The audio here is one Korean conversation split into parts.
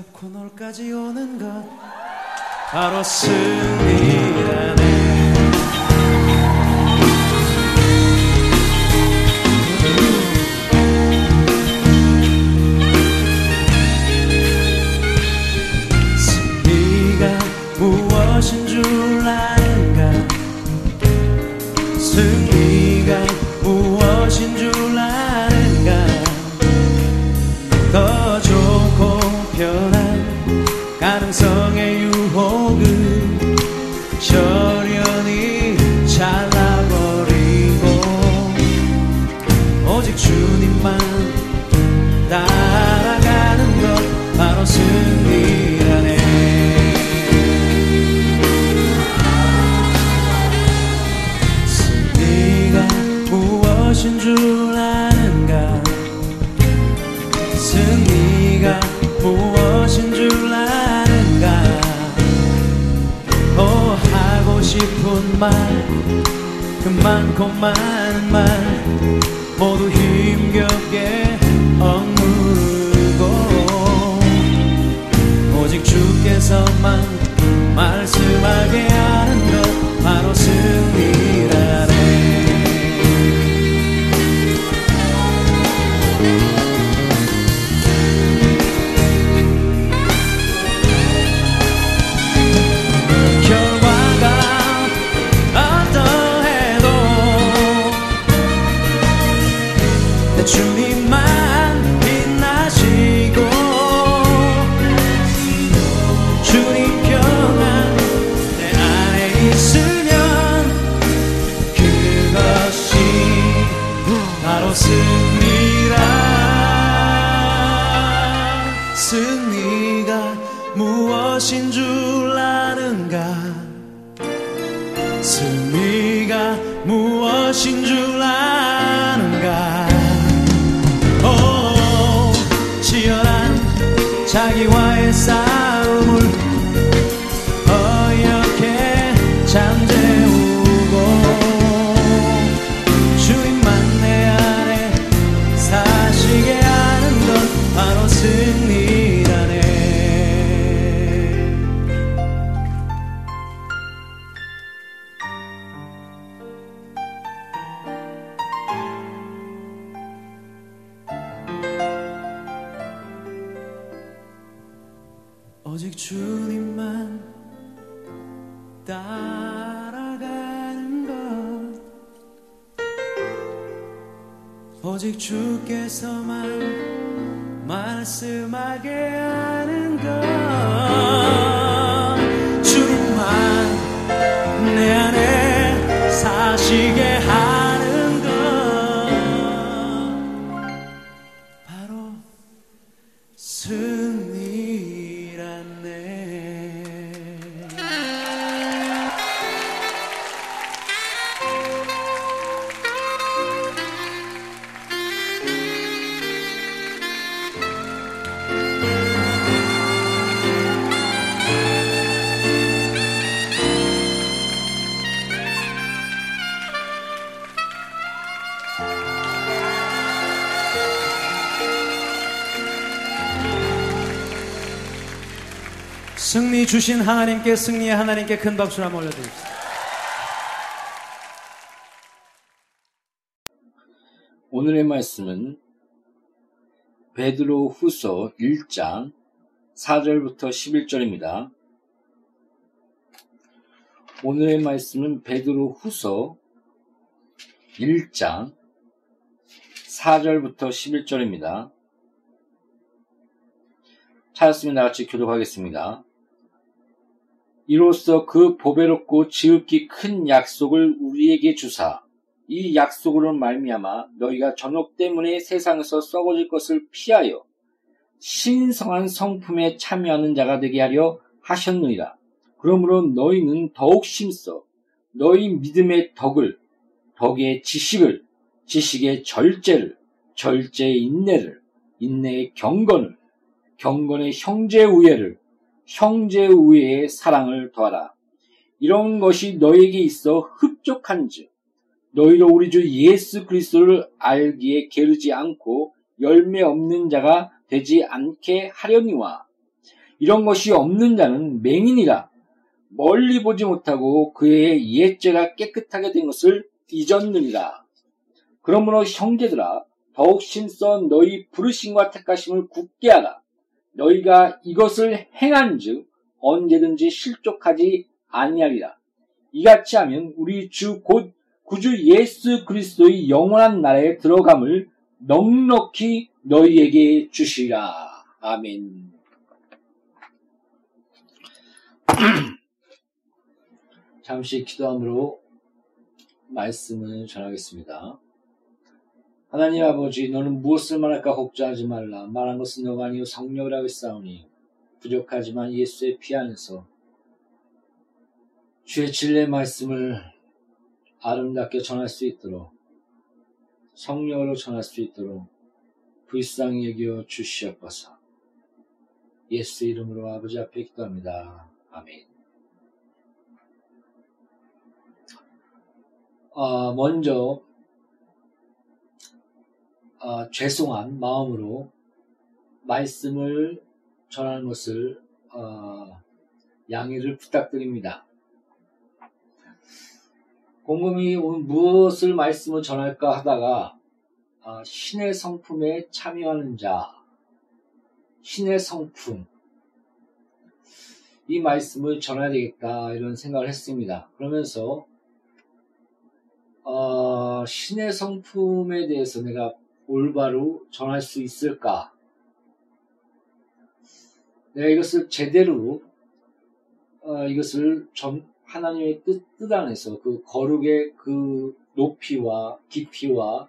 매사 팝코널까지 오는 것. 바로 승리 무 주신 하나님께 승리의 하나님께 큰 박수를 한번 올려드립시다. 오늘의 말씀은 베드로 후서 1장 4절부터 11절입니다. 오늘의 말씀은 베드로 후서 1장 4절부터 11절입니다. 찾았으면 나같이 교독하겠습니다. 이로써 그 보배롭고 지극히 큰 약속을 우리에게 주사 이 약속으로 말미암아 너희가 전욕 때문에 세상에서 썩어질 것을 피하여 신성한 성품에 참여하는 자가 되게 하려 하셨느니라. 그러므로 너희는 더욱 심써 너희 믿음의 덕을 덕의 지식을 지식의 절제를 절제의 인내를 인내의 경건을 경건의 형제 우애를 형제 우애의 사랑을 더하라. 이런 것이 너에게 있어 흡족한즉 너희로 우리 주 예수 그리스도를 알기에 게으르지 않고 열매 없는 자가 되지 않게 하려니와 이런 것이 없는 자는 맹인이라 멀리 보지 못하고 그의 옛죄가 깨끗하게 된 것을 잊었느니라. 그러므로 형제들아 더욱 심써 너희 부르심과 택하심을 굳게 하라. 너희가 이것을 행한즉 언제든지 실족하지 아니하리라. 이같이 하면 우리 주 곧 구주 예수 그리스도의 영원한 나라에 들어감을 넉넉히 너희에게 주시라. 아멘. 잠시 기도함으로 말씀을 전하겠습니다. 하나님 아버지, 너는 무엇을 말할까 걱정하지 말라. 말한 것은 너가 아니요 성령이라고 했사오니 부족하지만 예수의 피 안에서 주의 진리의 말씀을 아름답게 전할 수 있도록 성령으로 전할 수 있도록 불쌍히 여겨 주시옵소서. 예수 이름으로 아버지 앞에 기도합니다. 아멘. 어, 먼저 어, 죄송한 마음으로 말씀을 전하는 것을 어, 양해를 부탁드립니다. 곰곰이 무엇을 말씀을 전할까 하다가 아, 신의 성품에 참여하는 자, 신의 성품 이 말씀을 전해야 되겠다 이런 생각을 했습니다. 그러면서 어, 신의 성품에 대해서 내가 올바로 전할 수 있을까? 내가 이것을 제대로 어, 이것을 전, 하나님의 뜻, 뜻 안에서 그 거룩의 그 높이와 깊이와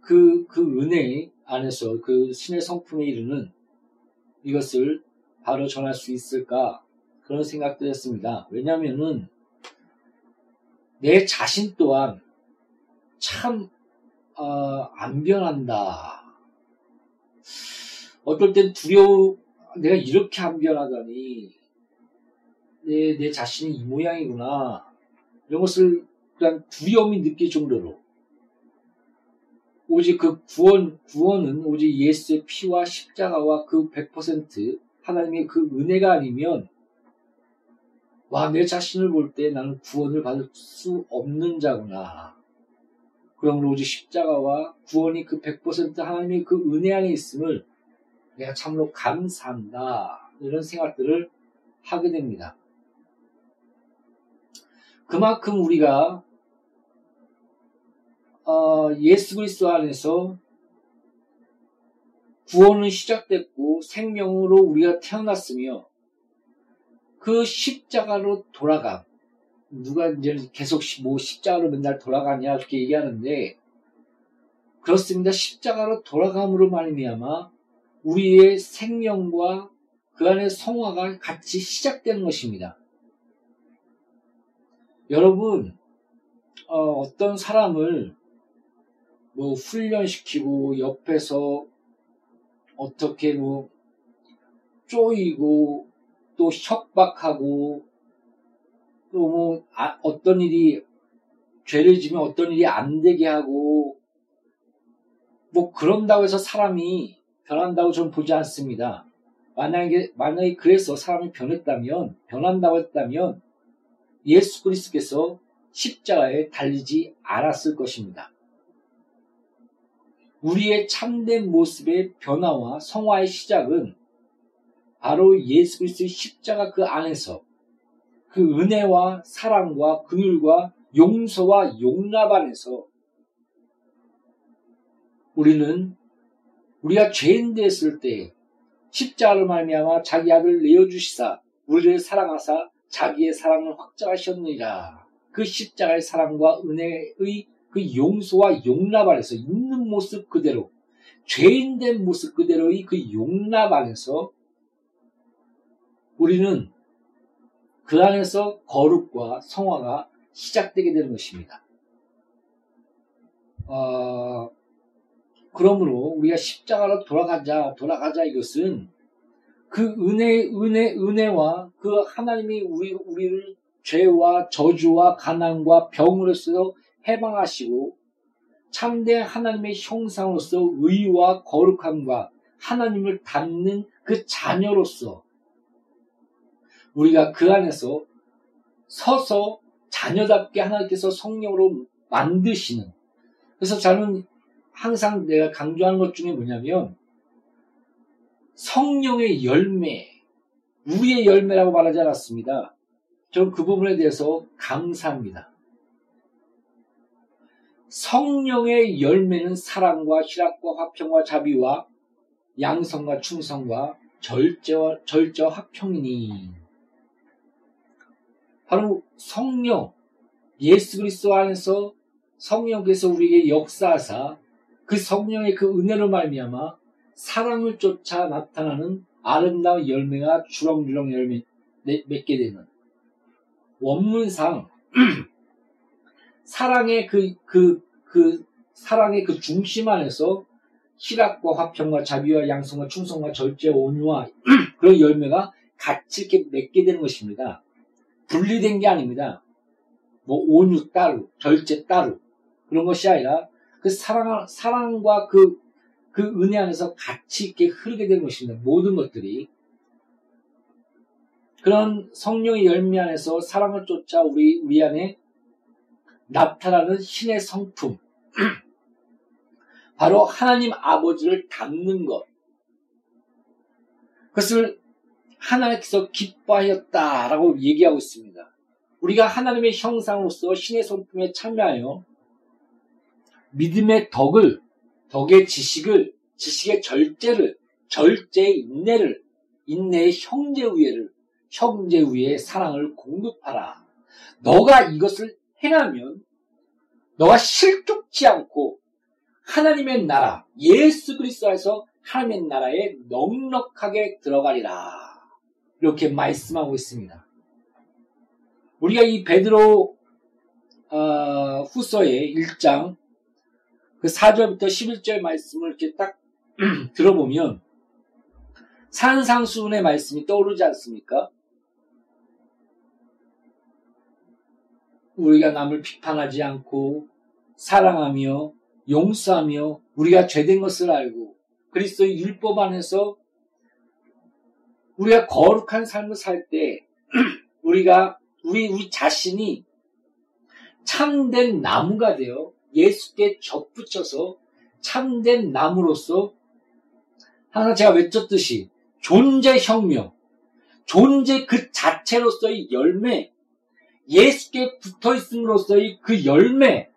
그, 그 은혜 안에서 그 신의 성품에 이르는 이것을 바로 전할 수 있을까? 그런 생각도 했습니다. 왜냐면은 내 자신 또한 참, 어, 안 변한다. 어떨 땐 두려워, 내가 이렇게 안 변하다니, 내, 내 자신이 이 모양이구나. 이런 것을 그냥 두려움이 느낄 정도로. 오직 그 구원, 구원은 오직 예수의 피와 십자가와 그 100% 하나님의 그 은혜가 아니면, 와, 내 자신을 볼 때 나는 구원을 받을 수 없는 자구나. 그러므로 오직 십자가와 구원이 그 100% 하나님의 그 은혜 안에 있음을 내가 참으로 감사한다. 이런 생각들을 하게 됩니다. 그만큼 우리가 어, 예수 그리스도 안에서 구원은 시작됐고 생명으로 우리가 태어났으며 그 십자가로 돌아감 누가 이제 계속 뭐 십자가로 맨날 돌아가냐 이렇게 얘기하는데 그렇습니다. 십자가로 돌아감으로 말미암아 우리의 생명과 그 안에 성화가 같이 시작되는 것입니다. 여러분 어, 떤 사람을 뭐 훈련시키고 옆에서 어떻게 뭐 쪼이고 또 협박하고 또뭐 아, 어떤 일이 죄를 지면 어떤 일이 안 되게 하고 뭐 그런다고 해서 사람이 변한다고 저는 보지 않습니다. 만약에 만약에 그래서 사람이 변했다면 변한다고 했다면 예수 그리스도께서 십자가에 달리지 않았을 것입니다. 우리의 참된 모습의 변화와 성화의 시작은 바로 예수 그리스도의 십자가 그 안에서 그 은혜와 사랑과 긍휼과 용서와 용납 안에서 우리는 우리가 죄인 됐을 때 십자가를 말미암아 자기 아들 내어 주시사 우리를 사랑하사 자기의 사랑을 확장하셨느니라. 그 십자가의 사랑과 은혜의 그 용서와 용납 안에서 있는 모습 그대로 죄인 된 모습 그대로의 그 용납 안에서 우리는 그 안에서 거룩과 성화가 시작되게 되는 것입니다. 어, 그러므로 우리가 십자가로 돌아가자, 돌아가자 이것은 그 은혜, 은혜, 은혜와 그 하나님이 우리, 우리를 죄와 저주와 가난과 병으로서 해방하시고 참된 하나님의 형상으로서 의와 거룩함과 하나님을 닮는 그 자녀로서 우리가 그 안에서 서서 자녀답게 하나님께서 성령으로 만드시는 그래서 저는 항상 내가 강조하는 것 중에 뭐냐면 성령의 열매, 우리의 열매라고 말하지 않았습니다. 저는 그 부분에 대해서 감사합니다. 성령의 열매는 사랑과 희락과 화평과 자비와 양성과 충성과 절제와 절제 화평이니 바로 성령 예수 그리스도 안에서 성령께서 우리에게 역사하사 그 성령의 그 은혜로 말미암아 사랑을 쫓아 나타나는 아름다운 열매가 주렁주렁 열매 맺게 되는 원문상 사랑의 그, 그, 그, 사랑의 그 중심 안에서 희락과 화평과 자비와 양성과 충성과 절제와 온유와 그런 열매가 같이 이렇게 맺게 되는 것입니다. 분리된 게 아닙니다. 뭐 온유 따로, 절제 따로 그런 것이 아니라 그 사랑, 사랑과 그, 그 은혜 안에서 같이 있게 흐르게 되는 것입니다. 모든 것들이. 그런 성령의 열매 안에서 사랑을 쫓아 우리, 우리 안에 나타나는 신의 성품. 바로 하나님 아버지를 닮는 것. 그것을 하나님께서 기뻐하였다라고 얘기하고 있습니다. 우리가 하나님의 형상으로서 신의 성품에 참여하여 믿음의 덕을, 덕의 지식을, 지식의 절제를, 절제의 인내를, 인내의 형제 우애를, 형제 우애의 사랑을 공급하라. 너가 이것을 행하면 너가 실족지 않고 하나님의 나라, 예수 그리스도에서 하나님의 나라에 넉넉하게 들어가리라. 이렇게 말씀하고 있습니다. 우리가 이 베드로 어, 후서의 1장 그 4절부터 11절 말씀을 이렇게 딱 들어보면 산상수훈의 말씀이 떠오르지 않습니까? 우리가 남을 비판하지 않고 사랑하며 용서하며 우리가 죄된 것을 알고 그리스도의 율법 안에서 우리가 거룩한 삶을 살 때 우리가 우리 우리 자신이 참된 나무가 되어 예수께 접붙여서 참된 나무로서 항상 제가 외쳤듯이 존재 혁명, 존재 그 자체로서의 열매, 예수께 붙어 있음으로써의 그 열매,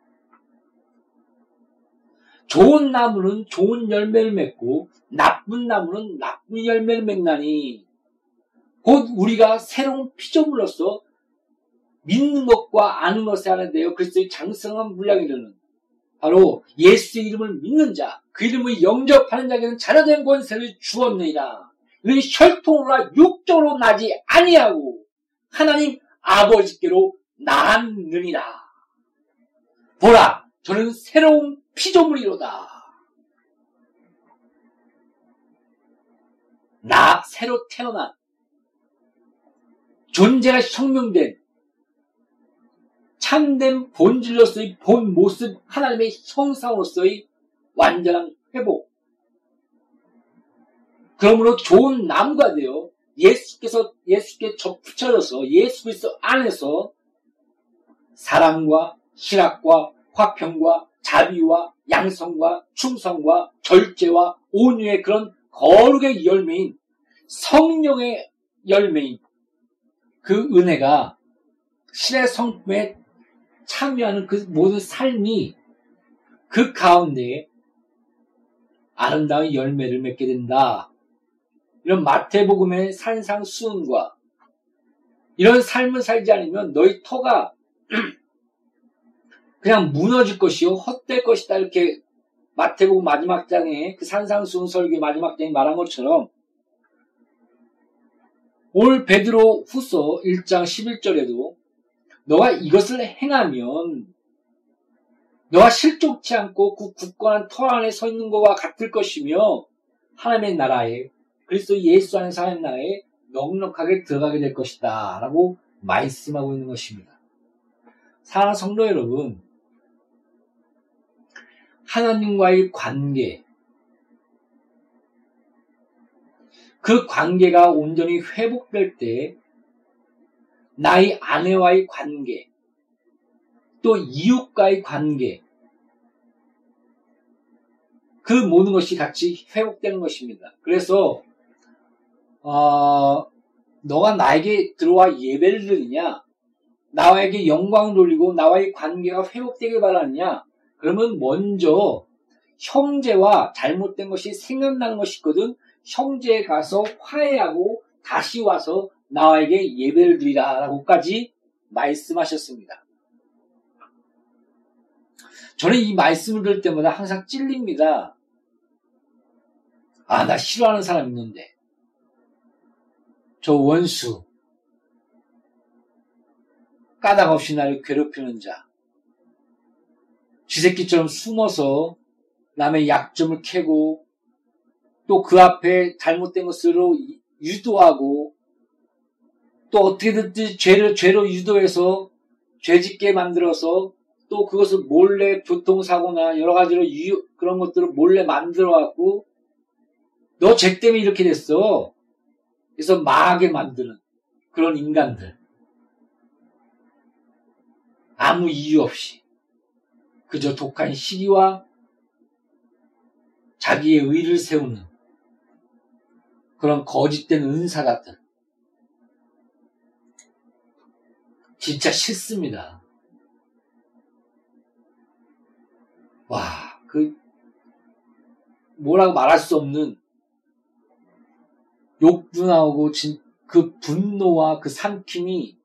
좋은 나무는 좋은 열매를 맺고 나쁜 나무는 나쁜 열매를 맺나니 곧 우리가 새로운 피조물로서 믿는 것과 아는 것에 하는데요. 그리스도의 장성한 분량이 되는 바로 예수의 이름을 믿는 자, 그 이름을 영접하는 자에게는 자녀된 권세를 주었느니라. 너희 혈통으로 육적으로 나지 아니하고 하나님 아버지께로 나았느니라. 보라, 저는 새로운 피조물이로다. 나 새로 태어난 존재가 혁명된 참된 본질로서의 본 모습 하나님의 형상으로서의 완전한 회복. 그러므로 좋은 나무가 되어 예수께서 예수께 접붙여져서 예수 그리스도 안에서 사랑과 희락과 화평과 자비와 양성과 충성과 절제와 온유의 그런 거룩의 열매인 성령의 열매인 그 은혜가 신의 성품에 참여하는 그 모든 삶이 그 가운데에 아름다운 열매를 맺게 된다. 이런 마태복음의 산상 수훈과 이런 삶을 살지 않으면 너희 터가 그냥 무너질 것이요 헛될 것이다 이렇게 마태복음 마지막 장에 그 산상 수훈 설교 마지막 장에 말한 것처럼 오늘 베드로 후서 1장 11절에도 너가 이것을 행하면 너가 실족치 않고 그 굳건한 터 안에 서 있는 것과 같을 것이며 하나님의 나라에 그리스도 예수 안에 사는 나라에 넉넉하게 들어가게 될 것이다 라고 말씀하고 있는 것입니다. 사랑하는 성도 여러분 하나님과의 관계 그 관계가 온전히 회복될 때 나의 아내와의 관계, 또 이웃과의 관계, 그 모든 것이 같이 회복되는 것입니다. 그래서 어, 너가 나에게 들어와 예배를 드리냐, 나에게 영광 돌리고 나와의 관계가 회복되길 바라느냐, 그러면 먼저 형제와 잘못된 것이 생각나는 것이 있거든 형제에 가서 화해하고 다시 와서 나에게 예배를 드리라라고까지 말씀하셨습니다. 저는 이 말씀을 들을 때마다 항상 찔립니다. 아, 나 싫어하는 사람 있는데. 저 원수. 까닭 없이 나를 괴롭히는 자. 쥐새끼처럼 숨어서 남의 약점을 캐고 또 그 앞에 잘못된 것으로 유도하고 또 어떻게든 죄를 죄로 유도해서 죄짓게 만들어서 또 그것을 몰래 교통사고나 여러 가지로 유, 그런 것들을 몰래 만들어 갖고 너 죄 때문에 이렇게 됐어. 그래서 망하게 만드는 그런 인간들. 아무 이유 없이 그저 독한 시기와 자기의 의를 세우는 그런 거짓된 은사 같은 진짜 싫습니다. 와, 그 뭐라고 말할 수 없는 욕도 나오고 진, 그 분노와 그 삼킴이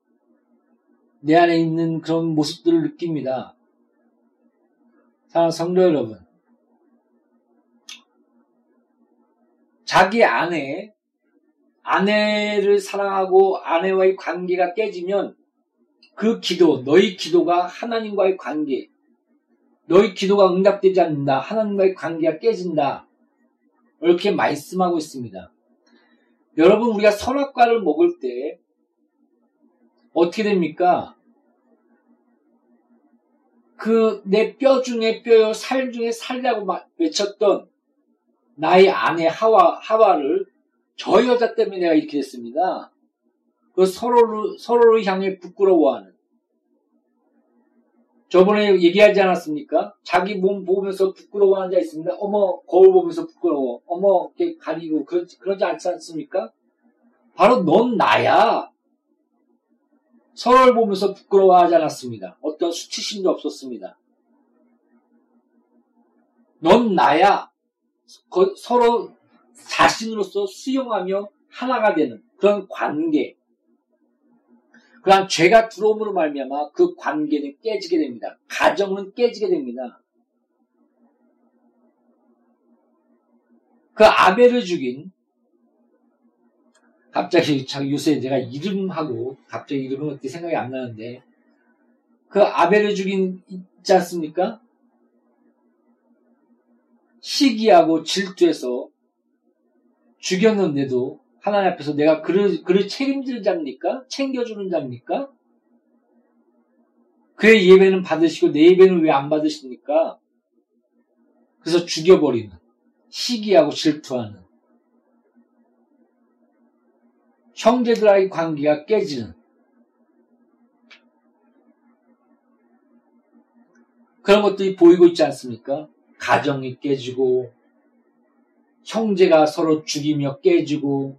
내 안에 있는 그런 모습들을 느낍니다. 사랑하는 성도 여러분, 자기 아내, 아내를 사랑하고 아내와의 관계가 깨지면 그 기도, 너희 기도가 하나님과의 관계, 너희 기도가 응답되지 않는다. 하나님과의 관계가 깨진다. 이렇게 말씀하고 있습니다. 여러분, 우리가 선악과를 먹을 때 어떻게 됩니까? 그 내 뼈 중에 뼈요, 살 중에 살이라고 외쳤던 나의 아내 하와, 하와를 저 여자 때문에 내가 이렇게 됐습니다. 그 서로를, 서로를 향해 부끄러워하는. 저번에 얘기하지 않았습니까? 자기 몸 보면서 부끄러워하는 자 있습니다. 어머, 거울 보면서 부끄러워. 어머, 이렇게 가리고, 그러, 그러지 않지 않습니까? 바로 넌 나야. 서로를 보면서 부끄러워하지 않았습니다. 어떤 수치심도 없었습니다. 넌 나야. 서로 자신으로서 수용하며 하나가 되는 그런 관계. 그러한 죄가 들어옴으로 말미암아 그 관계는 깨지게 됩니다. 가정은 깨지게 됩니다. 그 아벨을 죽인 갑자기 참 요새 제가 이름하고 갑자기 이름은 어떻게 생각이 안 나는데 그 아벨을 죽인 있지 않습니까? 시기하고 질투해서 죽였는데도 하나님 앞에서 내가 그를, 그를 책임질 자입니까? 챙겨주는 자입니까? 그의 예배는 받으시고 내 예배는 왜 안 받으십니까? 그래서 죽여버리는 시기하고 질투하는 형제들과의 관계가 깨지는 그런 것들이 보이고 있지 않습니까? 가정이 깨지고 형제가 서로 죽이며 깨지고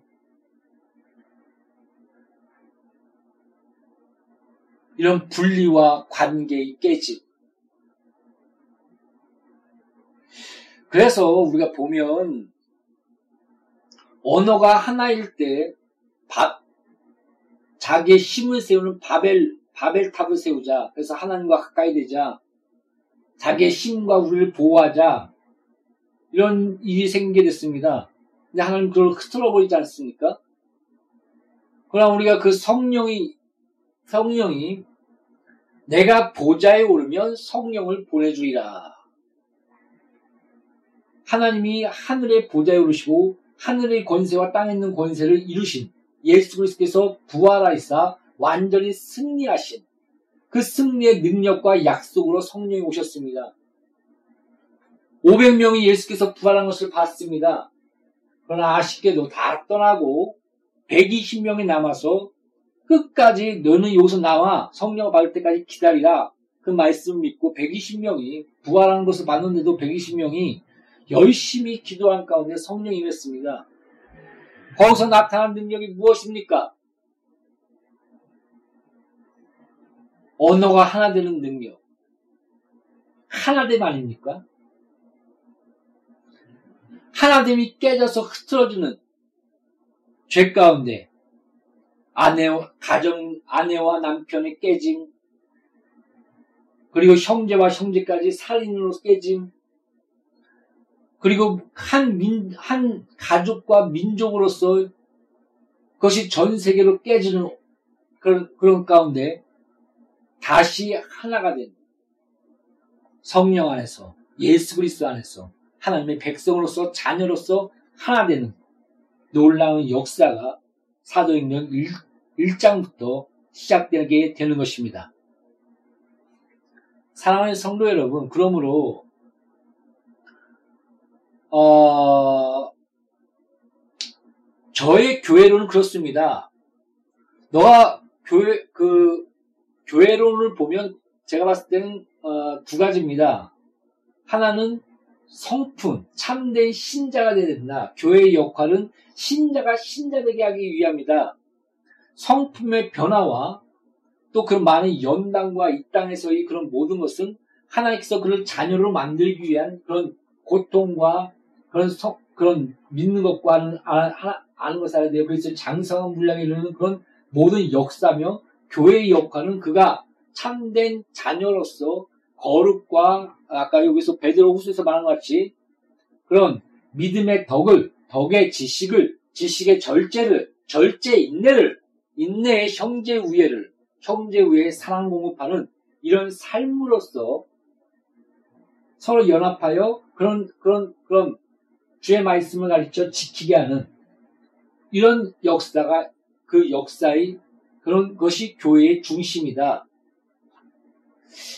이런 분리와 관계의 깨짐. 그래서 우리가 보면 언어가 하나일 때 바, 자기의 힘을 세우는 바벨 바벨탑을 세우자. 그래서 하나님과 가까이 되자. 자기의 힘과 우리를 보호하자. 이런 일이 생기게 됐습니다. 근데 하나님 그걸 흐트러 버리지 않습니까? 그러나 우리가 그 성령이, 성령이 내가 보좌에 오르면 성령을 보내주리라. 하나님이 하늘의 보좌에 오르시고 하늘의 권세와 땅에 있는 권세를 이루신 예수 그리스도께서 부활하시사 완전히 승리하신 그 승리의 능력과 약속으로 성령이 오셨습니다. 500명이 예수께서 부활한 것을 봤습니다. 그러나 아쉽게도 다 떠나고 120명이 남아서 끝까지 너는 여기서 나와 성령을 받을 때까지 기다리라. 그 말씀 믿고 120명이 부활한 것을 봤는데도 120명이 열심히 기도한 가운데 성령이 임했습니다. 거기서 나타난 능력이 무엇입니까? 언어가 하나 되는 능력. 하나됨 아닙니까? 하나됨이 깨져서 흐트러지는 죄 가운데 아내와 가정 아내와 남편의 깨짐 그리고 형제와 형제까지 살인으로 깨짐 그리고 한 민, 한 가족과 민족으로서 그것이 전 세계로 깨지는 그런, 그런 가운데 다시 하나가 된 성령 안에서 예수 그리스도 안에서 하나님의 백성으로서 자녀로서 하나 되는 놀라운 역사가 사도행전 1, 장부터 시작되게 되는 것입니다. 사랑하는 성도 여러분, 그러므로 어, 저의 교회론은 그렇습니다. 너가 교회 그 교회론을 보면 제가 봤을 때는 어, 두 가지입니다. 하나는 성품, 참된 신자가 되야 된다. 교회의 역할은 신자가 신자 되게 하기 위함이다. 성품의 변화와 또 그런 많은 연당과 이 땅에서의 그런 모든 것은 하나님께서 그를 자녀로 만들기 위한 그런 고통과 그런 성, 그런 믿는 것과는 아, 아는 알아야 돼요. 그래서 장성한 물량에 이르는 그런 모든 역사며 교회의 역할은 그가 참된 자녀로서 거룩과 아까 여기서 베드로 후서에서 말한 것 같이 그런 믿음의 덕을 덕의 지식을 지식의 절제를 절제 인내를 인내의 형제 우애를 형제 우애의 사랑 공급하는 이런 삶으로서 서로 연합하여 그런 그런 그런 주의 말씀을 가르쳐 지키게 하는 이런 역사가 그 역사의 그런 것이 교회의 중심이다.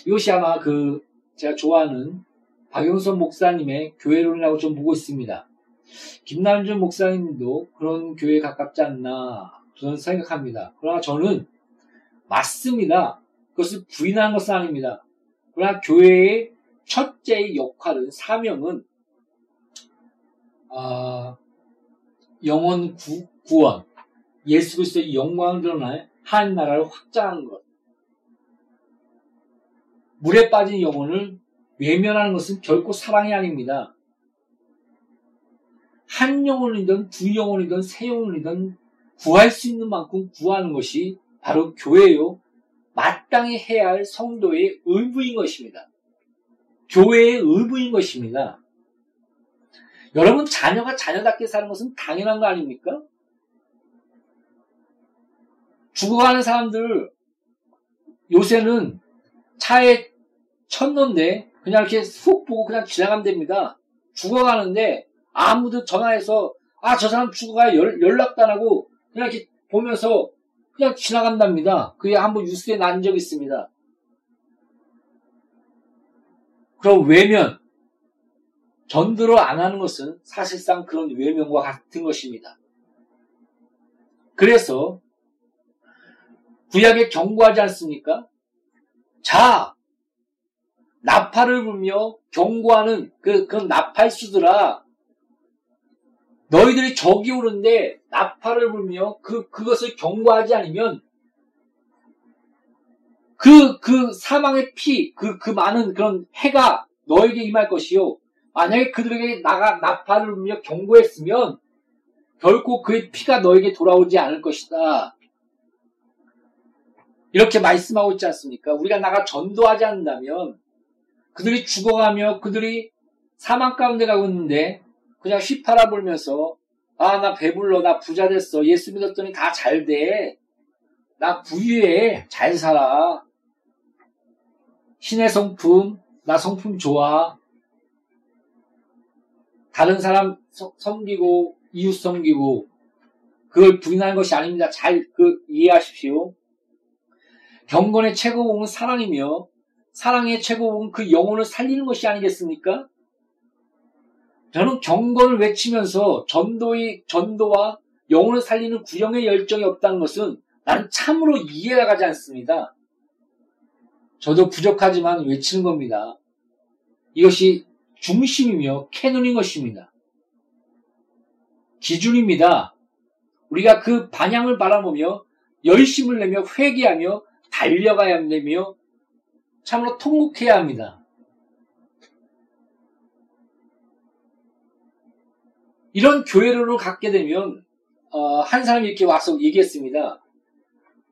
이것이 아마 그 제가 좋아하는 박영선 목사님의 교회론이라고 좀 보고 있습니다. 김남준 목사님도 그런 교회에 가깝지 않나 저는 생각합니다. 그러나 저는 맞습니다. 그것을 부인하는 것은 아닙니다. 그러나 교회의 첫째의 역할은 사명은 어, 영원 구, 구원, 예수 그리스도의 영광을 드러날 한 나라를 확장하는 것. 물에 빠진 영혼을 외면하는 것은 결코 사랑이 아닙니다. 한 영혼이든 두 영혼이든 세 영혼이든 구할 수 있는 만큼 구하는 것이 바로 교회요. 마땅히 해야 할 성도의 의무인 것입니다. 교회의 의무인 것입니다. 여러분 자녀가 자녀답게 사는 것은 당연한 거 아닙니까? 죽어가는 사람들 요새는 차에 쳤는데 그냥 이렇게 훅 보고 그냥 지나가면 됩니다. 죽어가는데 아무도 전화해서 아 저 사람 죽어가 연, 연락도 안 하고 그냥 이렇게 보면서 그냥 지나간답니다. 그게 한번 뉴스에 난적 있습니다. 그럼 외면 전도를 안 하는 것은 사실상 그런 외면과 같은 것입니다. 그래서 구약에 경고하지 않습니까? 자, 나팔을 불며 경고하는 그, 그런 나팔수들아, 너희들이 적이 오는데 나팔을 불며 그, 그것을 경고하지 않으면 그, 그 사망의 피, 그, 그 많은 그런 해가 너에게 임할 것이요. 만약에 그들에게 나가 나팔을 울며 경고했으면 결코 그의 피가 너에게 돌아오지 않을 것이다. 이렇게 말씀하고 있지 않습니까? 우리가 나가 전도하지 않는다면 그들이 죽어가며 그들이 사망 가운데 가고 있는데 그냥 휘파라 불면서 아, 나 배불러. 나 부자 됐어. 예수 믿었더니 다 잘 돼. 나 부유해. 잘 살아. 신의 성품. 나 성품 좋아. 다른 사람 섬기고, 이웃 섬기고, 그걸 부인하는 것이 아닙니다. 잘, 그, 이해하십시오. 경건의 최고봉은 사랑이며, 사랑의 최고봉은 그 영혼을 살리는 것이 아니겠습니까? 저는 경건을 외치면서 전도의, 전도와 영혼을 살리는 구령의 열정이 없다는 것은 나는 참으로 이해가 가지 않습니다. 저도 부족하지만 외치는 겁니다. 이것이 중심이며 캐논인 것입니다. 기준입니다. 우리가 그 반향을 바라보며 열심을 내며 회개하며 달려가야 되며 참으로 통곡해야 합니다. 이런 교회를 갖게 되면 어, 한 사람이 이렇게 와서 얘기했습니다.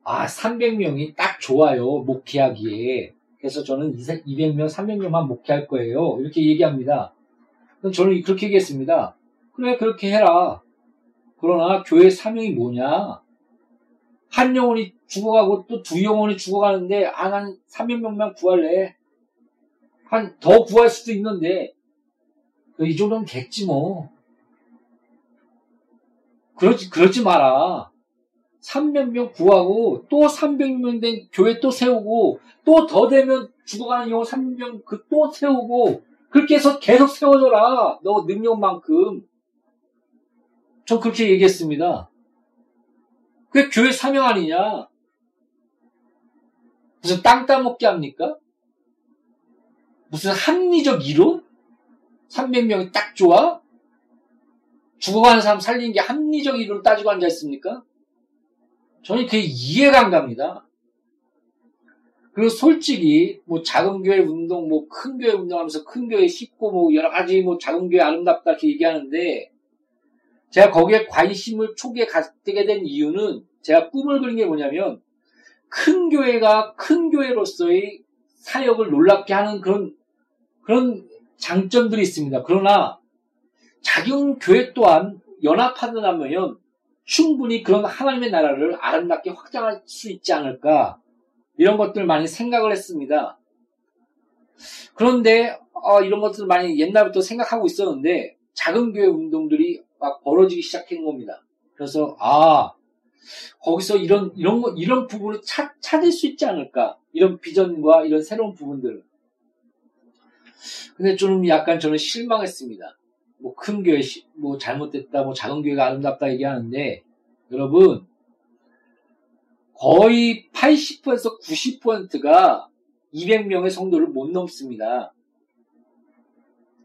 아 300명이 딱 좋아요 목회하기에 그래서 저는 200명 300명만 목회할 거예요 이렇게 얘기합니다. 저는 그렇게 얘기했습니다. 그래 그렇게 해라. 그러나 교회 사명이 뭐냐? 한 영혼이 죽어가고 또 두 영혼이 죽어가는데 아난 300명만 구할래. 한 더 구할 수도 있는데 이 정도면 됐지 뭐. 그러지, 그러지 마라. 300명 구하고 또 300명 된 교회 또 세우고 또 더 되면 죽어가는 영혼 300명 그 또 세우고 그렇게 해서 계속 세워줘라. 너 능력만큼. 전 그렇게 얘기했습니다. 그게 교회 사명 아니냐? 무슨 땅 따먹게 합니까? 무슨 합리적 이론? 300명이 딱 좋아? 죽어가는 사람 살리는 게 합리적 이론 따지고 앉아있습니까? 저는 그게 이해가 안 갑니다. 그리고 솔직히 뭐 작은 교회 운동, 뭐 큰 교회 운동하면서 큰 교회 쉽고 뭐 여러 가지 뭐 작은 교회 아름답다 이렇게 얘기하는데 제가 거기에 관심을 초기에 갖게 된 이유는 제가 꿈을 그린 게 뭐냐면 큰 교회가 큰 교회로서의 사역을 놀랍게 하는 그런 그런 장점들이 있습니다. 그러나 작은 교회 또한 연합하다면 충분히 그런 하나님의 나라를 아름답게 확장할 수 있지 않을까 이런 것들 많이 생각을 했습니다. 그런데 어, 이런 것들 많이 옛날부터 생각하고 있었는데 작은 교회 운동들이 막 벌어지기 시작한 겁니다. 그래서 아 거기서 이런 이런 거 이런 부분을 찾, 찾을 수 있지 않을까 이런 비전과 이런 새로운 부분들. 근데 좀 약간 저는 실망했습니다. 뭐 큰 교회 뭐 잘못됐다, 뭐 작은 교회가 아름답다 얘기하는데 여러분 거의 80%에서 90%가 200명의 성도를 못 넘습니다.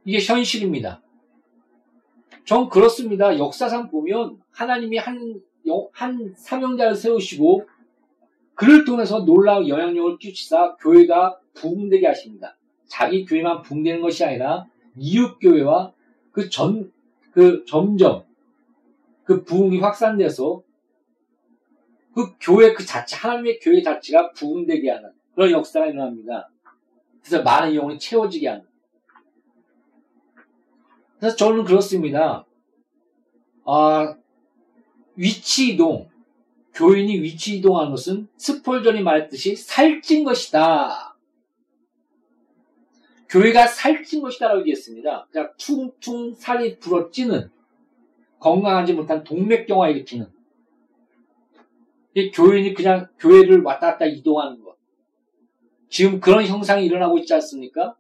이게 현실입니다. 전 그렇습니다. 역사상 보면 하나님이 한, 한 사명자를 세우시고 그를 통해서 놀라운 영향력을 끼치사 교회가 부흥되게 하십니다. 자기 교회만 부흥되는 것이 아니라 이웃 교회와 그 전, 그 점점 그 부흥이 확산돼서 그 교회 그 자체, 하나님의 교회 자체가 부흥되게 하는 그런 역사가 일어납니다. 그래서 많은 영혼이 채워지게 하는. 그래서 저는 그렇습니다. 아, 위치 이동, 교인이 위치 이동하는 것은 스폴전이 말했듯이 살찐 것이다. 교회가 살찐 것이다라고 얘기했습니다. 그냥 퉁퉁 살이 불어찌는 건강하지 못한 동맥경화 일으키는 이 교인이 그냥 교회를 왔다 갔다 이동하는 것. 지금 그런 형상이 일어나고 있지 않습니까?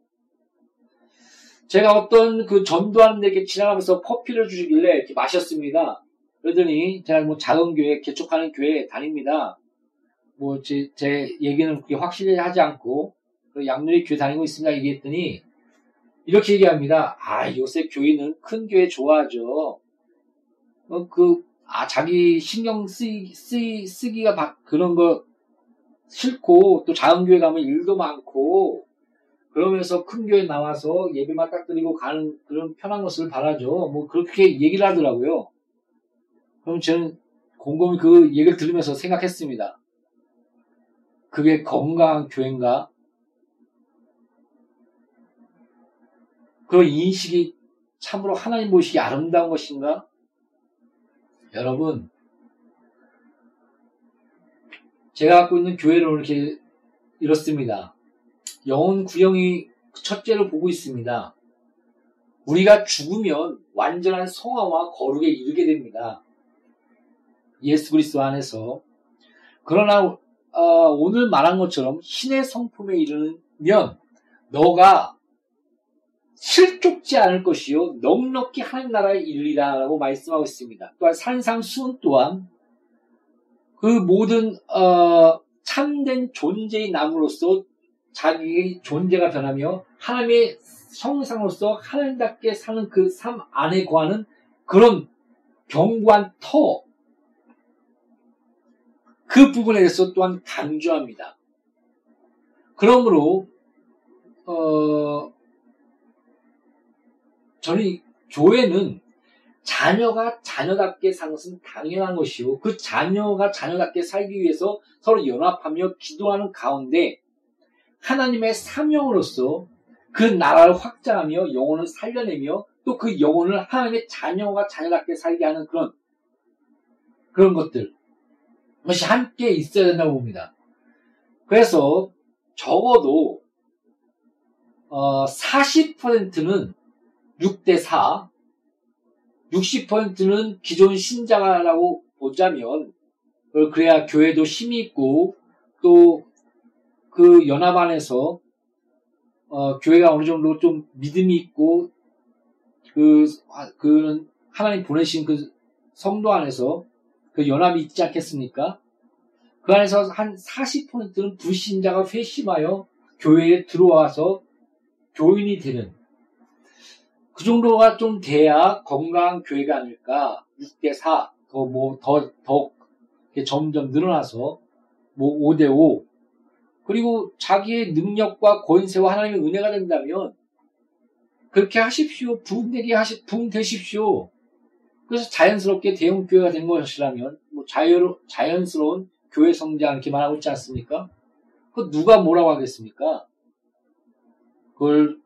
제가 어떤 그 전도하는 데게 지나가면서 커피를 주시길래 이렇게 마셨습니다. 그러더니 제가 뭐 작은 교회, 개척하는 교회 다닙니다. 뭐 제, 제 얘기는 그렇게 확실히 하지 않고 양누리 교회 다니고 있습니다. 얘기했더니 이렇게 얘기합니다. 아 요새 교회는 큰 교회 좋아하죠. 어, 그, 아, 자기 신경 쓰기, 쓰기, 쓰기가 바, 그런 거 싫고, 또 작은 교회 가면 일도 많고, 그러면서 큰 교회 나와서 예배만 딱 드리고 가는 그런 편한 것을 바라죠. 뭐, 그렇게 얘기를 하더라고요. 그럼 저는 곰곰이 그 얘기를 들으면서 생각했습니다. 그게 건강한 교회인가? 그런 인식이 참으로 하나님 보시기 아름다운 것인가? 여러분, 제가 갖고 있는 교회를 이렇게 이렇습니다. 영혼 구형이 첫째로 보고 있습니다. 우리가 죽으면 완전한 성화와 거룩에 이르게 됩니다. 예수 그리스도 안에서. 그러나 어, 오늘 말한 것처럼 신의 성품에 이르면 너가 실족지 않을 것이요 넉넉히 하나님 나라에 이르리라라고 말씀하고 있습니다. 또한 산상수훈 또한 그 모든 어, 참된 존재의 남으로서 자기의 존재가 변하며 하나님의 성상으로서 하나님답게 사는 그 삶 안에 거하는 그런 견고한 터, 그 부분에 대해서 또한 강조합니다. 그러므로, 어, 저는 교회는 자녀가 자녀답게 사는 것은 당연한 것이요. 그 자녀가 자녀답게 살기 위해서 서로 연합하며 기도하는 가운데 하나님의 사명으로서 그 나라를 확장하며 영혼을 살려내며 또 그 영혼을 하나님의 자녀가 자녀답게 살게 하는 그런 그런 것들 것이 함께 있어야 된다고 봅니다. 그래서 적어도 어 40%는 6대 4, 60%는 기존 신자라고 보자면 그래야 교회도 힘이 있고 또 그 연합 안에서 어, 교회가 어느 정도 좀 믿음이 있고 그, 그 하나님 보내신 그 성도 안에서 그 연합이 있지 않겠습니까? 그 안에서 한 40%는 불신자가 회심하여 교회에 들어와서 교인이 되는 그 정도가 좀 돼야 건강한 교회가 아닐까. 6대 4, 더 뭐, 더, 더, 점점 늘어나서, 뭐, 5대 5. 그리고 자기의 능력과 권세와 하나님의 은혜가 된다면, 그렇게 하십시오. 부흥되게 하시, 부흥되십시오. 그래서 자연스럽게 대형교회가 된 것이라면, 뭐, 자연, 자연스러운 교회 성장 이렇게 말하고 있지 않습니까? 그 누가 뭐라고 하겠습니까? 그걸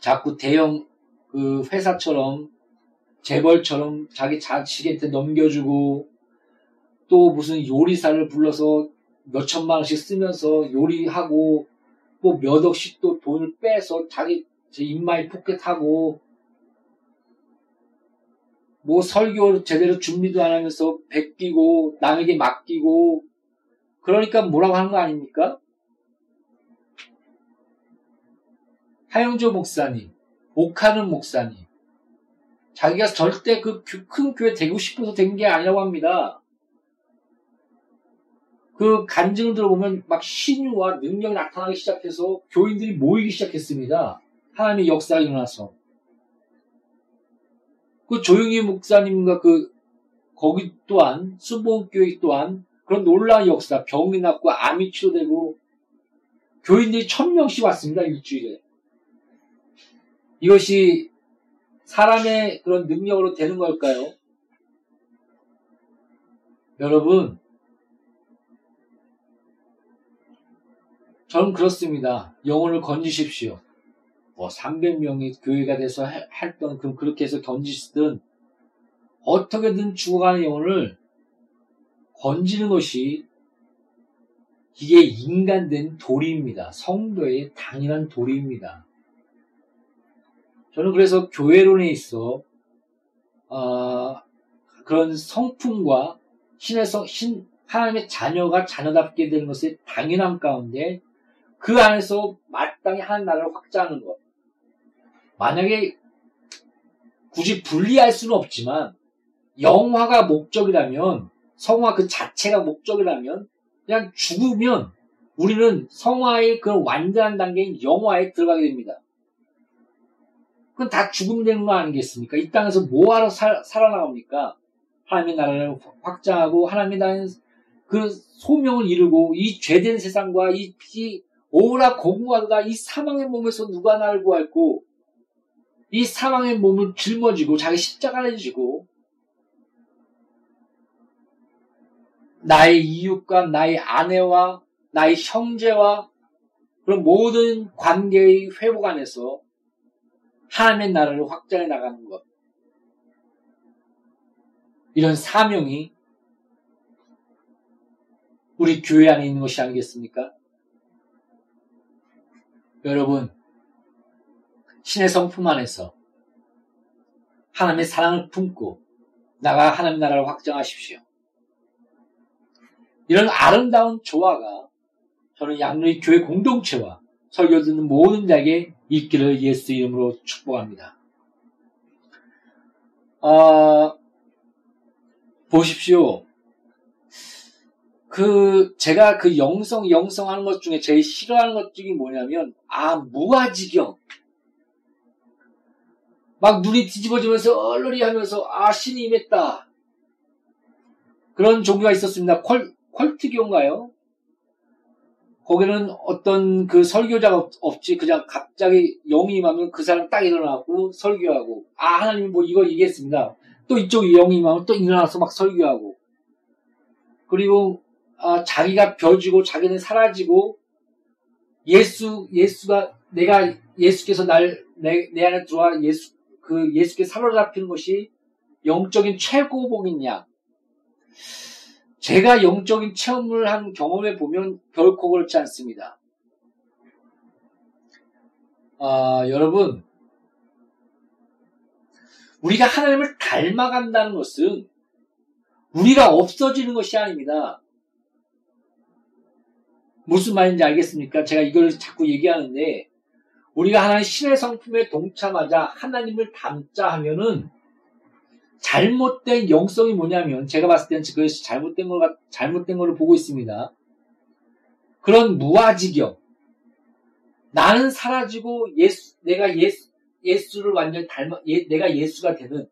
자꾸 대형 그 회사처럼 재벌처럼 자기 자식한테 넘겨주고 또 무슨 요리사를 불러서 몇 천만 원씩 쓰면서 요리하고 뭐몇 억씩 또 돈을 빼서 자기 인마이 포켓하고 뭐 설교 제대로 준비도 안 하면서 베끼고 남에게 맡기고 그러니까 뭐라고 하는 거 아닙니까? 하영조 목사님 옥하는 목사님. 자기가 절대 그 큰 교회 되고 싶어서 된 게 아니라고 합니다. 그 간증을 들어보면 막 신유와 능력이 나타나기 시작해서 교인들이 모이기 시작했습니다. 하나님의 역사가 일어나서. 그 조용히 목사님과 그 거기 또한 순복교회 또한 그런 놀라운 역사 병이 낫고 암이 치료되고 교인들이 천 명씩 왔습니다 일주일에. 이것이 사람의 그런 능력으로 되는 걸까요? 여러분, 저는 그렇습니다. 영혼을 건지십시오. 뭐 300명이 교회가 돼서 할던 그럼 그렇게 해서 던지시든 어떻게든 죽어가는 영혼을 건지는 것이 이게 인간된 도리입니다. 성도의 당연한 도리입니다. 저는 그래서 교회론에 있어 어, 그런 성품과 신의 성, 신, 하나님의 자녀가 자녀답게 되는 것의 당연함 가운데 그 안에서 마땅히 하나님 나라를 확장하는 것. 만약에 굳이 분리할 수는 없지만 영화가 목적이라면 성화 그 자체가 목적이라면 그냥 죽으면 우리는 성화의 그 완전한 단계인 영화에 들어가게 됩니다. 그건 다 죽으면 되는 거 아니겠습니까? 이 땅에서 뭐하러 살, 살아나갑니까? 하나님의 나라를 확장하고 하나님의 나라는 그 소명을 이루고 이 죄된 세상과 이, 이 오라 공부하다가 이 사망의 몸에서 누가 나를 구할고 이 사망의 몸을 짊어지고 자기 십자가를 지고 나의 이웃과 나의 아내와 나의 형제와 그런 모든 관계의 회복 안에서 하나님의 나라를 확장해 나가는 것. 이런 사명이 우리 교회 안에 있는 것이 아니겠습니까? 여러분, 신의 성품 안에서 하나님의 사랑을 품고 나가 하나님 나라를 확정하십시오. 이런 아름다운 조화가 저는 양로의 교회 공동체와 설교 듣는 모든 자에게 있기를 예수 이름으로 축복합니다. 어, 보십시오. 그 제가 그 영성 영성 하는 것 중에 제일 싫어하는 것 중에 뭐냐면 아 무아지경 막 눈이 뒤집어지면서 얼얼이 하면서 아 신이 임했다 그런 종교가 있었습니다. 콜 콜트교인가요? 거기는 어떤 그 설교자가 없 지 그냥 갑자기 영이 임하면 그 사람 딱 일어나고 설교하고 아 하나님 뭐 이거 얘기했습니다. 또 이쪽 영이 임하면 또 일어나서 막 설교하고 그리고 아, 자기가 벼지고 자기는 사라지고 예수 예수가 내가 예수께서 날 내 내 안에 들어와 예수 그 예수께 사로잡히는 것이 영적인 최고봉이냐? 제가 영적인 체험을 한 경험에 보면 결코 그렇지 않습니다. 아, 여러분, 우리가 하나님을 닮아간다는 것은 우리가 없어지는 것이 아닙니다. 무슨 말인지 알겠습니까? 제가 이걸 자꾸 얘기하는데 우리가 하나님 신의 성품에 동참하자 하나님을 닮자 하면은 잘못된 영성이 뭐냐면 제가 봤을 때는 그것이 잘못된 걸 잘못된 거를 보고 있습니다. 그런 무아지경 나는 사라지고 예수 내가 예수 예수를 완전히 닮아 예, 내가 예수가 되는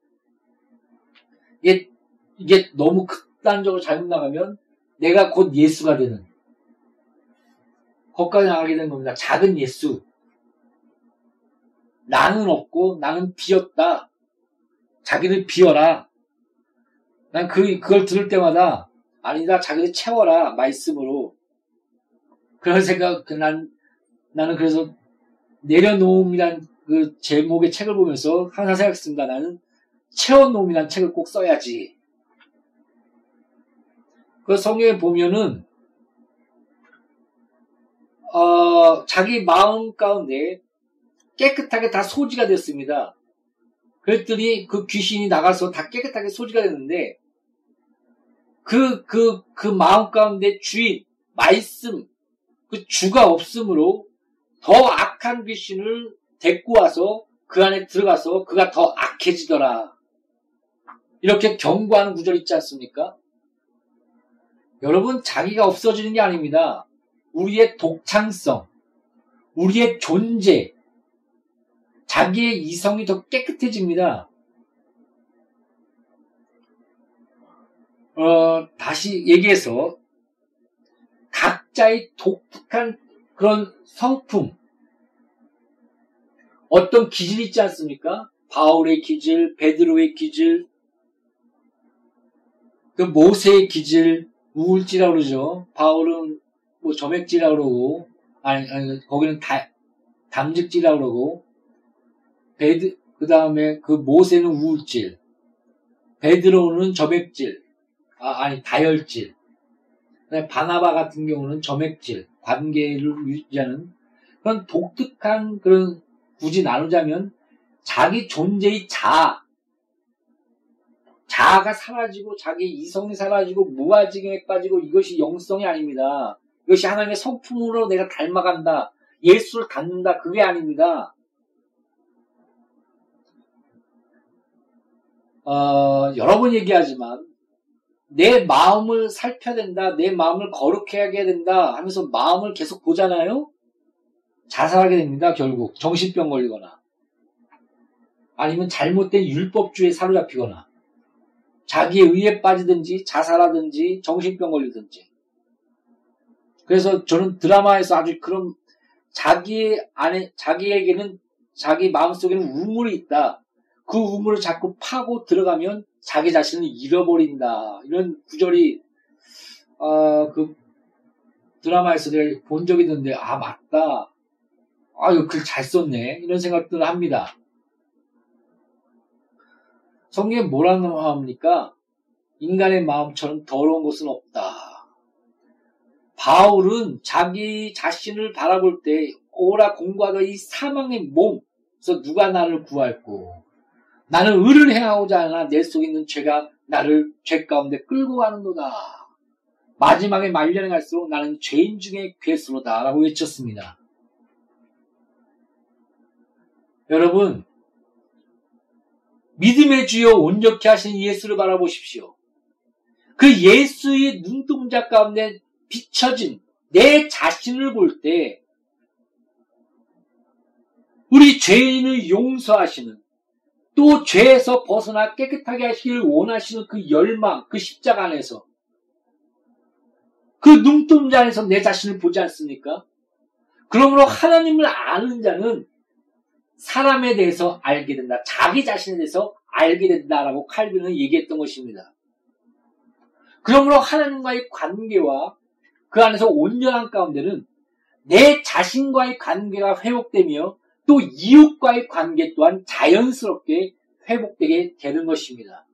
이게 이게 너무 극단적으로 잘못 나가면 내가 곧 예수가 되는 거기까지 나가게 된 겁니다. 작은 예수. 나는 없고 나는 비었다. 자기를 비워라. 난 그, 그걸 들을 때마다 아니다. 자기를 채워라. 말씀으로. 그런 생각, 그 난, 나는 그래서 내려놓음이란 그 제목의 책을 보면서 항상 생각했습니다. 나는 채워놓음이란 책을 꼭 써야지. 그 성경에 보면은 어, 자기 마음 가운데 깨끗하게 다 소지가 됐습니다. 그랬더니 그 귀신이 나가서 다 깨끗하게 소지가 됐는데 그, 그, 그 마음 가운데 주인, 말씀, 그 주가 없으므로 더 악한 귀신을 데리고 와서 그 안에 들어가서 그가 더 악해지더라. 이렇게 경고하는 구절 있지 않습니까? 여러분, 자기가 없어지는 게 아닙니다. 우리의 독창성, 우리의 존재, 자기의 이성이 더 깨끗해집니다. 어, 다시 얘기해서 각자의 독특한 그런 성품, 어떤 기질 있지 않습니까? 바울의 기질, 베드로의 기질, 그 모세의 기질, 우울지라고 그러죠. 바울은 뭐 점액질이라고 그러고, 아니, 아니, 거기는 다, 담즙질이라고 그러고, 베드, 그 다음에 그 모세는 우울질, 베드로는 점액질, 아, 아니, 다혈질, 바나바 같은 경우는 점액질, 관계를 유지하는 그런 독특한 그런 굳이 나누자면 자기 존재의 자아, 자아가 사라지고 자기 이성이 사라지고 무아지경에 빠지고 이것이 영성이 아닙니다. 이것이 하나님의 성품으로 내가 닮아간다. 예수를 닮는다. 그게 아닙니다. 어, 여러 번 얘기하지만 내 마음을 살펴야 된다. 내 마음을 거룩해 하게 된다. 하면서 마음을 계속 보잖아요. 자살하게 됩니다. 결국 정신병 걸리거나 아니면 잘못된 율법주의에 사로잡히거나 자기의 의에 빠지든지 자살하든지 정신병 걸리든지 그래서 저는 드라마에서 아주 그런 자기 안에 자기에게는 자기 마음속에는 우물이 있다. 그 우물을 자꾸 파고 들어가면 자기 자신을 잃어버린다. 이런 구절이 어, 그 드라마에서 내가 본 적이 있는데 아 맞다. 아 이거 글 잘 썼네. 이런 생각들을 합니다. 성경에 뭐라고 합니까? 인간의 마음처럼 더러운 것은 없다. 바울은 자기 자신을 바라볼 때 오라 공과가 이 사망의 몸에서 누가 나를 구할고 나는 의를 행하고자 하나 내 속에 있는 죄가 나를 죄 가운데 끌고 가는도다. 마지막에 말년에 갈수록 나는 죄인 중에 괴수로다. 라고 외쳤습니다. 여러분, 믿음의 주여 온전케 하신 예수를 바라보십시오. 그 예수의 눈동자 가운데 비춰진 내 자신을 볼 때, 우리 죄인을 용서하시는, 또 죄에서 벗어나 깨끗하게 하시기를 원하시는 그 열망, 그 십자가 안에서, 그 눈동자 안에서 내 자신을 보지 않습니까? 그러므로 하나님을 아는 자는 사람에 대해서 알게 된다. 자기 자신에 대해서 알게 된다라고 칼빈은 얘기했던 것입니다. 그러므로 하나님과의 관계와 그 안에서 온전한 가운데는 내 자신과의 관계가 회복되며 또 이웃과의 관계 또한 자연스럽게 회복되게 되는 것입니다.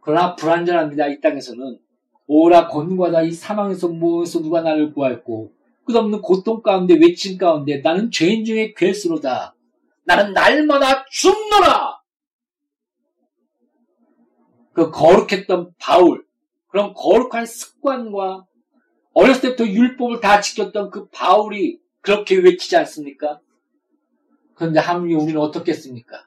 그러나 불안전합니다. 이 땅에서는 오라 권과다 이 사망에서 무엇에서 누가 나를 구할고 끝없는 고통 가운데 외침 가운데 나는 죄인 중에 괴수로다. 나는 날마다 죽노라. 그 거룩했던 바울 그런 거룩한 습관과 어렸을 때부터 율법을 다 지켰던 그 바울이 그렇게 외치지 않습니까? 그런데 하물며 우리는 어떻겠습니까?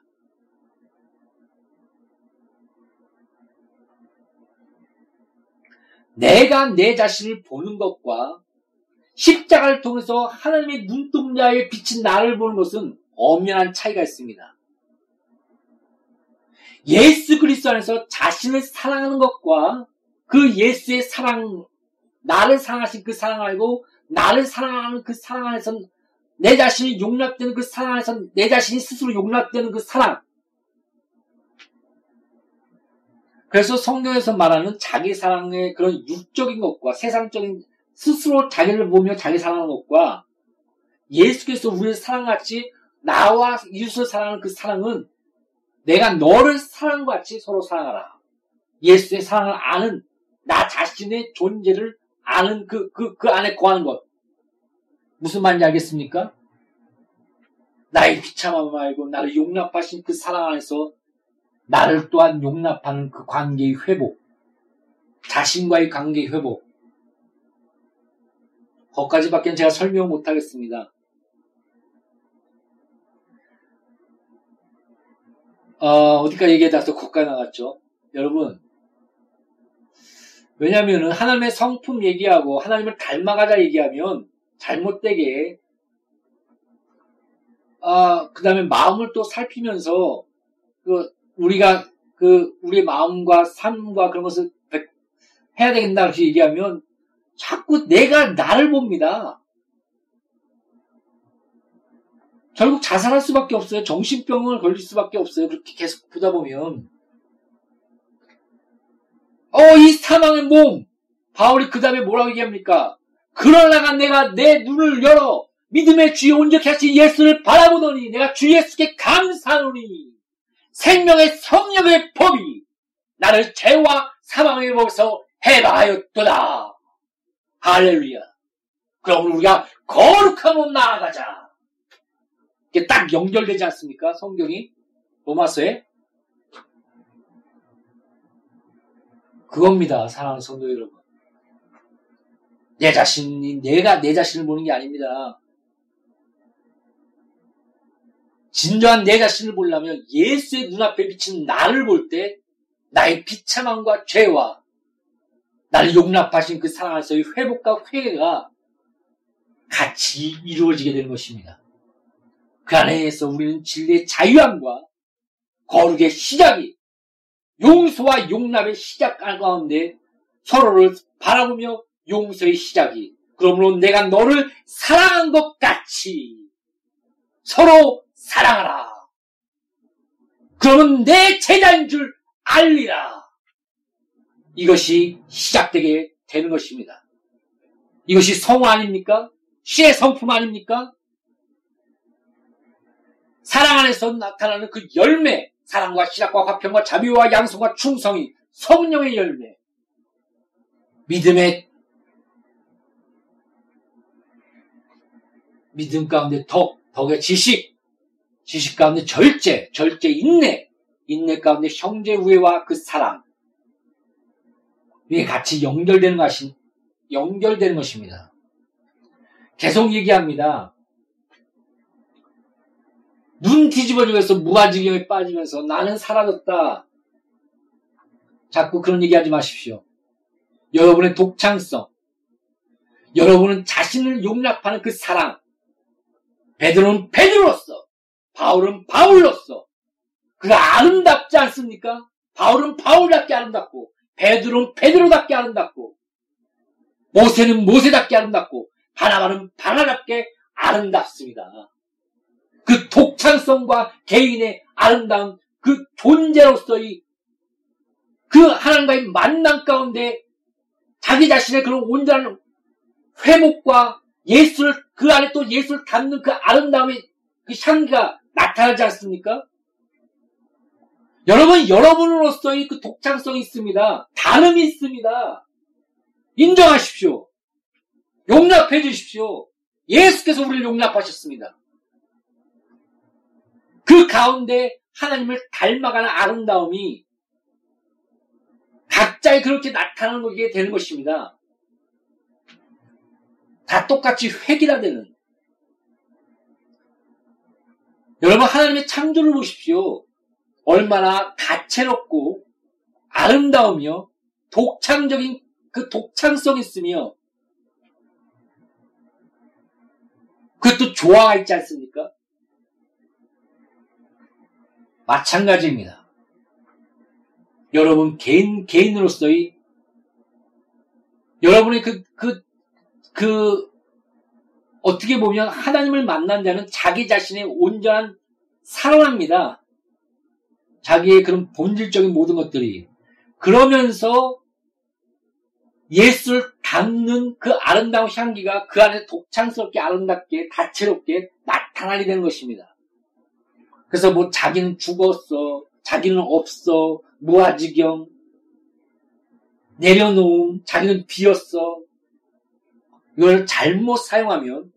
내가 내 자신을 보는 것과 십자가를 통해서 하나님의 눈동자에 비친 나를 보는 것은 엄연한 차이가 있습니다. 예수 그리스도 안에서 자신을 사랑하는 것과 그 예수의 사랑, 나를 사랑하신 그 사랑 알고 나를 사랑하는 그 사랑 안에서 내 자신이 용납되는 그 사랑 안에서 내 자신이 스스로 용납되는 그 사랑. 그래서 성경에서 말하는 자기 사랑의 그런 육적인 것과 세상적인 스스로 자기를 보며 자기 사랑하는 것과 예수께서 우리를 사랑같이 나와 이웃을 사랑하는 그 사랑은 내가 너를 사랑과 같이 서로 사랑하라. 예수의 사랑을 아는 나 자신의 존재를 아는 그, 그, 그 안에 거하는 것. 무슨 말인지 알겠습니까? 나의 비참함 말고 나를 용납하신 그 사랑 안에서 나를 또한 용납하는 그 관계의 회복. 자신과의 관계의 회복. 거기까지밖에 제가 설명 못 하겠습니다. 어, 디까 얘기하다 또 거기까지 나갔죠. 여러분, 왜냐면은 하나님의 성품 얘기하고 하나님을 닮아가자 얘기하면 잘못되게 아, 그 다음에 마음을 또 살피면서 그 우리가 그 우리 마음과 삶과 그런 것을 해야 되겠다 이렇게 얘기하면 자꾸 내가 나를 봅니다. 결국 자살할 수밖에 없어요. 정신병을 걸릴 수밖에 없어요. 그렇게 계속 보다 보면. 어, 이 사망의 몸. 바울이 그 다음에 뭐라고 얘기합니까? 그러나가 내가 내 눈을 열어 믿음의 주여 온전케 하신 예수를 바라보더니 내가 주 예수께 감사하노니 생명의 성령의 법이 나를 죄와 사망의 법에서 해방하였도다. 할렐루야. 그럼 우리가 옷 나아가자. 이게 딱 연결되지 않습니까? 성경이 로마서에 그겁니다. 사랑하는 성도 여러분. 내 자신이 내가 내 자신을 보는 게 아닙니다. 진정한 내 자신을 보려면 예수의 눈앞에 비친 나를 볼 때 나의 비참함과 죄와 나를 용납하신 그 사랑 안에서의 회복과 회개가 같이 이루어지게 되는 것입니다. 그 안에서 우리는 진리의 자유함과 거룩의 시작이 용서와 용납의 시작 가운데 서로를 바라보며 용서의 시작이 그러므로 내가 너를 사랑한 것 같이 서로 사랑하라. 그러면 내 제자인 줄 알리라. 이것이 시작되게 되는 것입니다. 이것이 성우 아닙니까? 시의 성품 아닙니까? 사랑 안에서 나타나는 그 열매, 사랑과 실학과 화평과 자비와 양성과 충성이 성령의 열매. 믿음의 믿음 가운데 덕, 덕의 지식, 지식 가운데 절제, 절제 인내, 인내 가운데 형제 우애와 그 사랑. 이게 같이 연결되는 것이, 연결되는 것입니다. 계속 얘기합니다. 눈 뒤집어지면서 무아지경에 빠지면서 나는 사라졌다. 자꾸 그런 얘기 하지 마십시오. 여러분의 독창성, 여러분은 자신을 용납하는 그 사랑, 베드로는 베드로로서, 바울은 바울로서, 그가 아름답지 않습니까? 바울은 바울답게 아름답고, 베드로는 베드로답게 아름답고, 모세는 모세답게 아름답고, 바나바는 바나답게 아름답습니다. 그 독창성과 개인의 아름다운 그 존재로서의 그 하나님과의 만남 가운데 자기 자신의 그런 온전한 회복과 예수를 그 안에 또 예수를 담는 그 아름다움의 그 향기가 나타나지 않습니까? 여러분 여러분으로서의 그 독창성이 있습니다. 다름이 있습니다. 인정하십시오. 용납해 주십시오. 예수께서 우리를 용납하셨습니다. 그 가운데 하나님을 닮아가는 아름다움이 각자에 그렇게 나타나는 게 되는 것입니다. 다 똑같이 획일화되는. 여러분 하나님의 창조를 보십시오. 얼마나 다채롭고 아름다우며 독창적인 그 독창성이 있으며 그것도 조화가 있지 않습니까? 마찬가지입니다. 여러분 개인 개인으로서의 여러분의 그 그, 그, 어떻게 보면 하나님을 만난 자는 자기 자신의 온전한 사랑합니다. 자기의 그런 본질적인 모든 것들이. 그러면서 예수를 담는 그 아름다운 향기가 그 안에 독창스럽게 아름답게 다채롭게 나타나게 되는 것입니다. 그래서 뭐 자기는 죽었어, 자기는 없어, 무아지경, 내려놓음, 자기는 비었어. 이걸 잘못 사용하면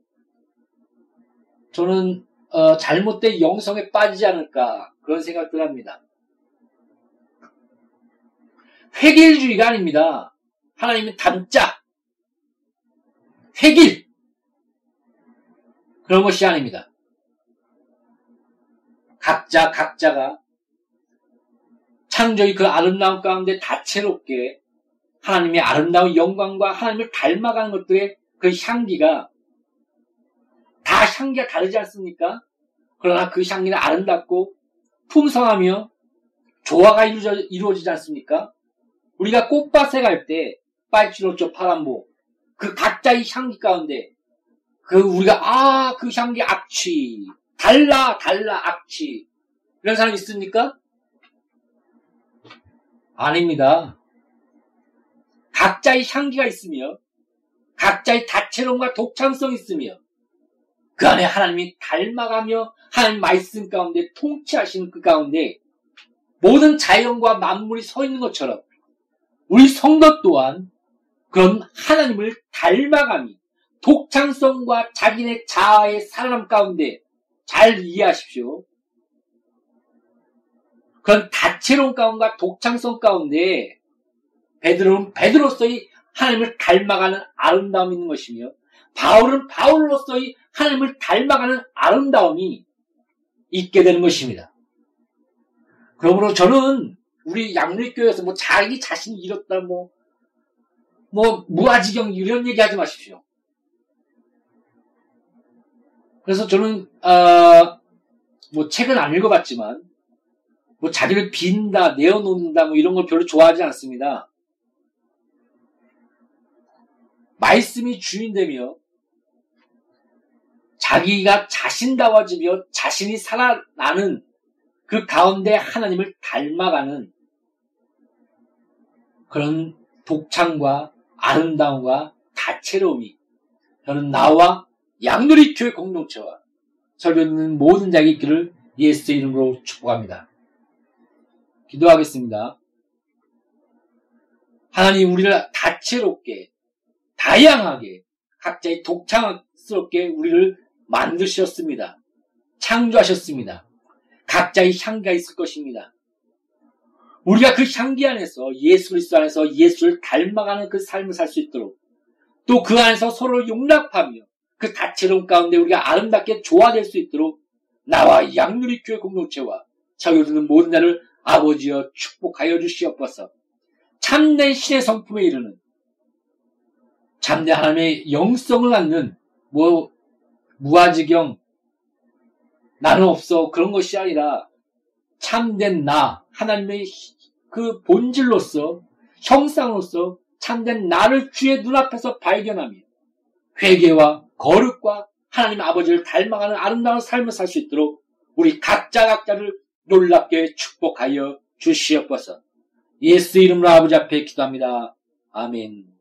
저는 어, 잘못된 영성에 빠지지 않을까 그런 생각들 합니다. 획일주의가 아닙니다. 하나님은 단자, 획일 그런 것이 아닙니다. 각자 각자가 창조의 그 아름다움 가운데 다채롭게 하나님의 아름다운 영광과 하나님을 닮아가는 것들의 그 향기가 다 향기가 다르지 않습니까? 그러나 그 향기는 아름답고 풍성하며 조화가 이루어져, 이루어지지 않습니까? 우리가 꽃밭에 갈 때 빨치노초 파란보 그 각자의 향기 가운데 그 우리가 아 그 향기 악취 달라, 달라, 악취. 이런 사람 있습니까? 아닙니다. 각자의 향기가 있으며, 각자의 다채로움과 독창성이 있으며, 그 안에 하나님이 닮아가며 하나님 말씀 가운데 통치하시는 그 가운데 모든 자연과 만물이 서 있는 것처럼 우리 성도 또한 그런 하나님을 닮아가미 독창성과 자기네 자아의 살아남 가운데 잘 이해하십시오. 그런 다채로운 가운과 독창성 가운데 베드로는 베드로서의 하나님을 닮아가는 아름다움이 있는 것이며 바울은 바울로서의 하나님을 닮아가는 아름다움이 있게 되는 것입니다. 그러므로 저는 우리 양리교회에서 뭐 자기 자신이 이렇다 뭐, 뭐, 무아지경 이런 얘기 하지 마십시오. 그래서 저는 어, 뭐 책은 안 읽어봤지만 뭐 자기를 빈다, 내어놓는다 뭐 이런 걸 별로 좋아하지 않습니다. 말씀이 주인되며 자기가 자신다워지며 자신이 살아나는 그 가운데 하나님을 닮아가는 그런 독창과 아름다움과 다채로움이 저는 나와 양누리 교회 공동체와 설교 듣는 모든 자기 길을 예수의 이름으로 축복합니다. 기도하겠습니다. 하나님 우리를 다채롭게, 다양하게, 각자의 독창스럽게 우리를 만드셨습니다. 창조하셨습니다. 각자의 향기가 있을 것입니다. 우리가 그 향기 안에서 예수 그리스도 안에서 예수를 닮아가는 그 삶을 살 수 있도록 또 그 안에서 서로 용납하며 그 다채로운 가운데 우리가 아름답게 조화될 수 있도록 나와 양누리 교회 공동체와 자유듣는 모든 자를 아버지여 축복하여 주시옵소서. 참된 신의 성품에 이르는 참된 하나님의 영성을 갖는 뭐 무아지경 나는 없어 그런 것이 아니라 참된 나 하나님의 그 본질로서 형상으로서 참된 나를 주의 눈앞에서 발견하며 회개와 거룩과 하나님 아버지를 닮아가는 아름다운 삶을 살 수 있도록 우리 각자 각자를 놀랍게 축복하여 주시옵소서. 예수 이름으로 아버지 앞에 기도합니다. 아멘.